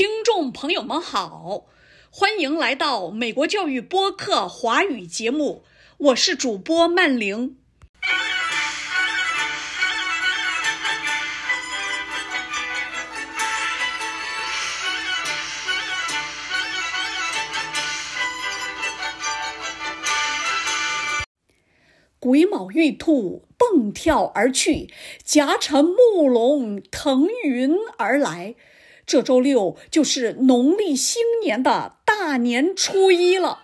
听众朋友们好，欢迎来到美国教育播客华语节目，我是主播曼玲。癸卯玉兔蹦跳而去，甲辰木龙腾云而来。这周六就是农历新年的大年初一了。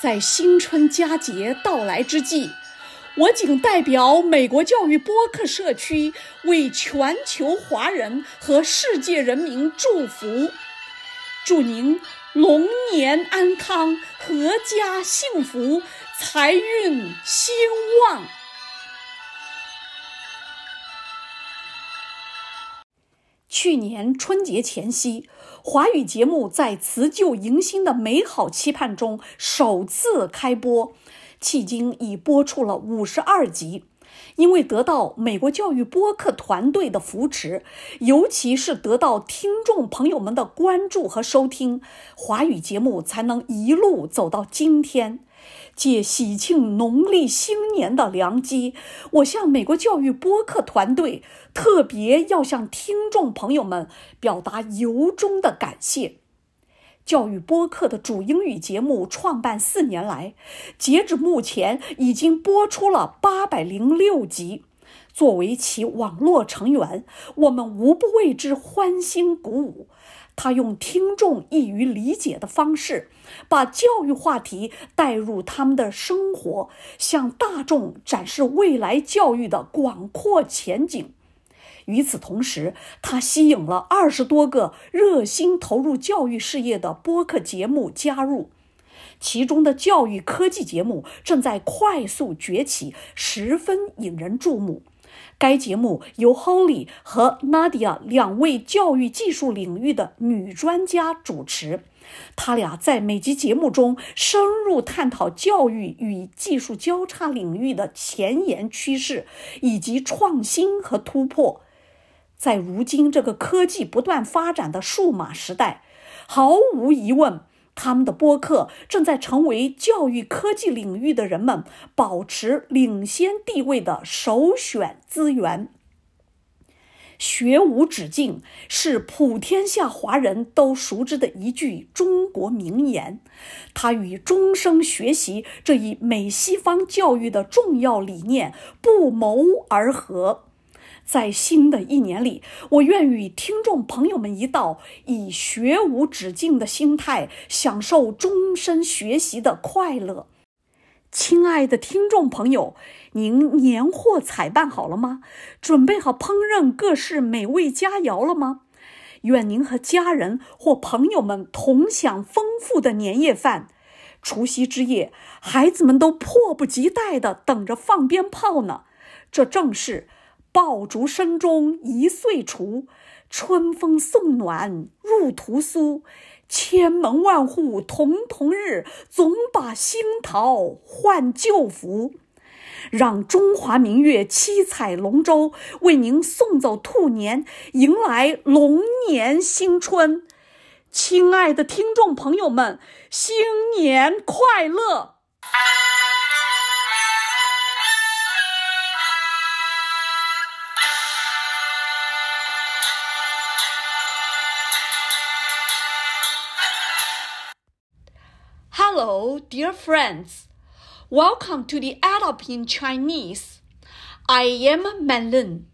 在新春佳节到来之际，我谨代表美国教育播客社区为全球华人和世界人民祝福，祝您龙年安康，阖家幸福。财运兴旺。去年春节前夕，华语节目在辞旧迎新的美好期盼中首次开播，迄今已播出了五十二集。因为得到美国教育播客团队的扶持，尤其是得到听众朋友们的关注和收听，华语节目才能一路走到今天。借喜庆农历新年的良机，我向美国教育播客团队特别要向听众朋友们表达由衷的感谢。教育播客的主英语节目创办四年来，截止目前已经播出了八百零六集。作为其网络成员，我们无不为之欢欣鼓舞。他用听众易于理解的方式，把教育话题带入他们的生活，向大众展示未来教育的广阔前景。与此同时，他吸引了二十多个热心投入教育事业的播客节目加入，其中的教育科技节目正在快速崛起，十分引人注目。该节目由 Holly 和 Nadia 两位教育技术领域的女专家主持，他俩在每集节目中深入探讨教育与技术交叉领域的前沿趋势以及创新和突破。在如今这个科技不断发展的数码时代，毫无疑问。他们的播客正在成为教育科技领域的人们保持领先地位的首选资源。学无止境是普天下华人都熟知的一句中国名言，它与终生学习这一美西方教育的重要理念不谋而合。在新的一年里，我愿与听众朋友们一道，以学无止境的心态，享受终身学习的快乐。亲爱的听众朋友，您年货采办好了吗？准备好烹饪各式美味佳肴了吗？愿您和家人或朋友们同享丰富的年夜饭。除夕之夜，孩子们都迫不及待地等着放鞭炮呢。这正是。爆竹声中一岁除，春风送暖入屠苏。千门万户曈曈日，总把新桃换旧符。让中华明月七彩龙舟，为您送走兔年，迎来龙年新春。亲爱的听众朋友们，新年快乐！Hello, dear friends. Welcome to the Adopt in Chinese. I am Manlin.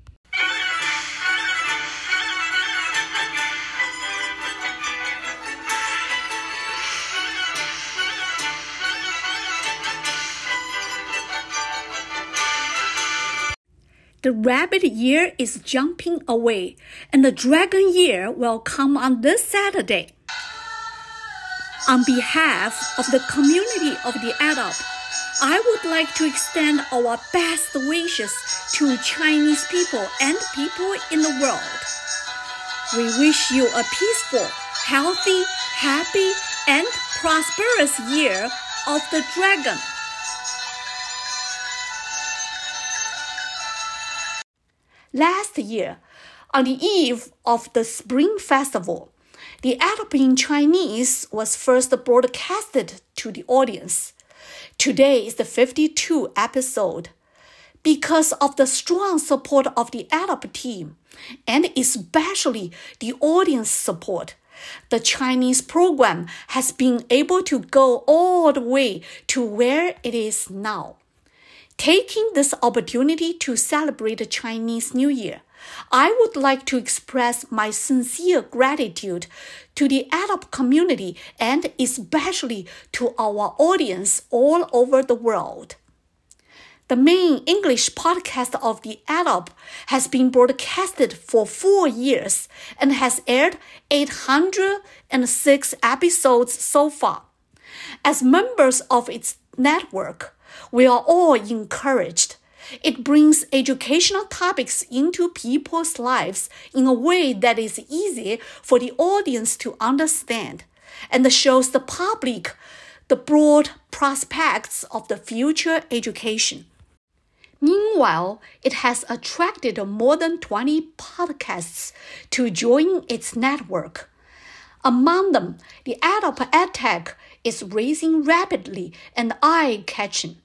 The rabbit year is jumping away, and the dragon year will come on this Saturday. On behalf of the community of the adult, I would like to extend our best wishes to Chinese people and people in the world. We wish you a peaceful, healthy, happy, and prosperous year of the dragon. Last year, On the eve of the Spring Festival, the ad in Chinese was first broadcasted to the audience. Today is the 52 episode. Because of the strong support of the ADOP team, and especially the audience support, the Chinese program has been able to go all the way to where it is now. Taking this opportunity to celebrate the Chinese New Year, I would like to express my sincere gratitude to the ADOP community and especially to our audience all over the world. The main English podcast of the ADOP has been broadcasted for four years and has aired 806 episodes so far. As members of its network, we are all encouraged it brings educational topics into people's lives in a way that is easy for the audience to understand and shows the public the broad prospects of the future education. Meanwhile, it has attracted more than 20 podcasts to join its network. Among them, the ADOP EdTech is rising rapidly and eye-catching.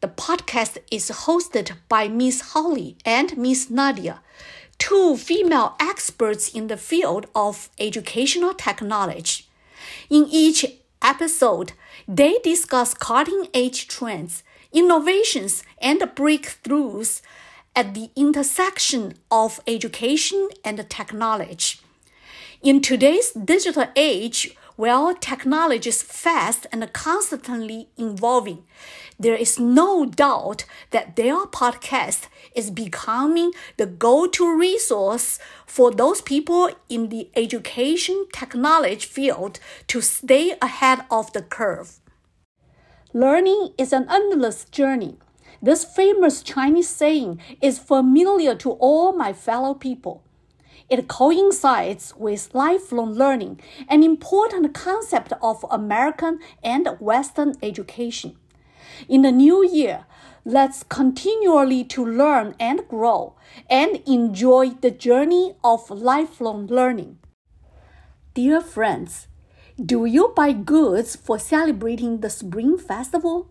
The podcast is hosted by Miss Holly and Miss Nadia, two female experts in the field of educational technology. In each episode, they discuss cutting edge trends, innovations, and breakthroughs at the intersection of education and technology. In today's digital age, where technology is fast and constantly evolving, there is no doubt that their podcast is becoming the go-to resource for those people in the education technology field to stay ahead of the curve. Learning is an endless journey. This famous Chinese saying is familiar to all my fellow people. It coincides with lifelong learning, an important concept of American and Western education. In the new year, let's continually to learn and grow and enjoy the journey of lifelong learning. Dear friends, do you buy goods for celebrating the Spring Festival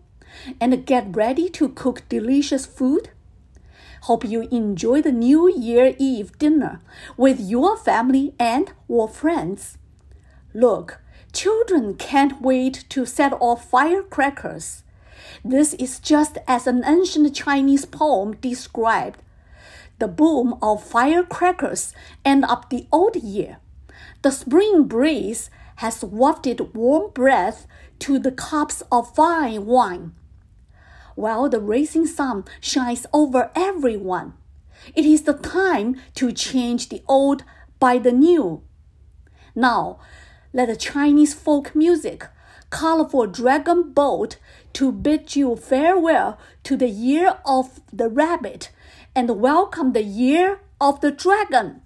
and get ready to cook delicious food? Hope you enjoy the New Year Eve dinner with your family and or friends. Look, children can't wait to set off firecrackers. This is just as an ancient Chinese poem described. The boom of firecrackers end up the old year. The spring breeze has wafted warm breath to the cups of fine wine while the rising sun shines over everyone. It is the time to change the old by the new. Now, let the Chinese folk music, colorful dragon boat, to bid you farewell to the year of the rabbit and welcome the year of the dragon.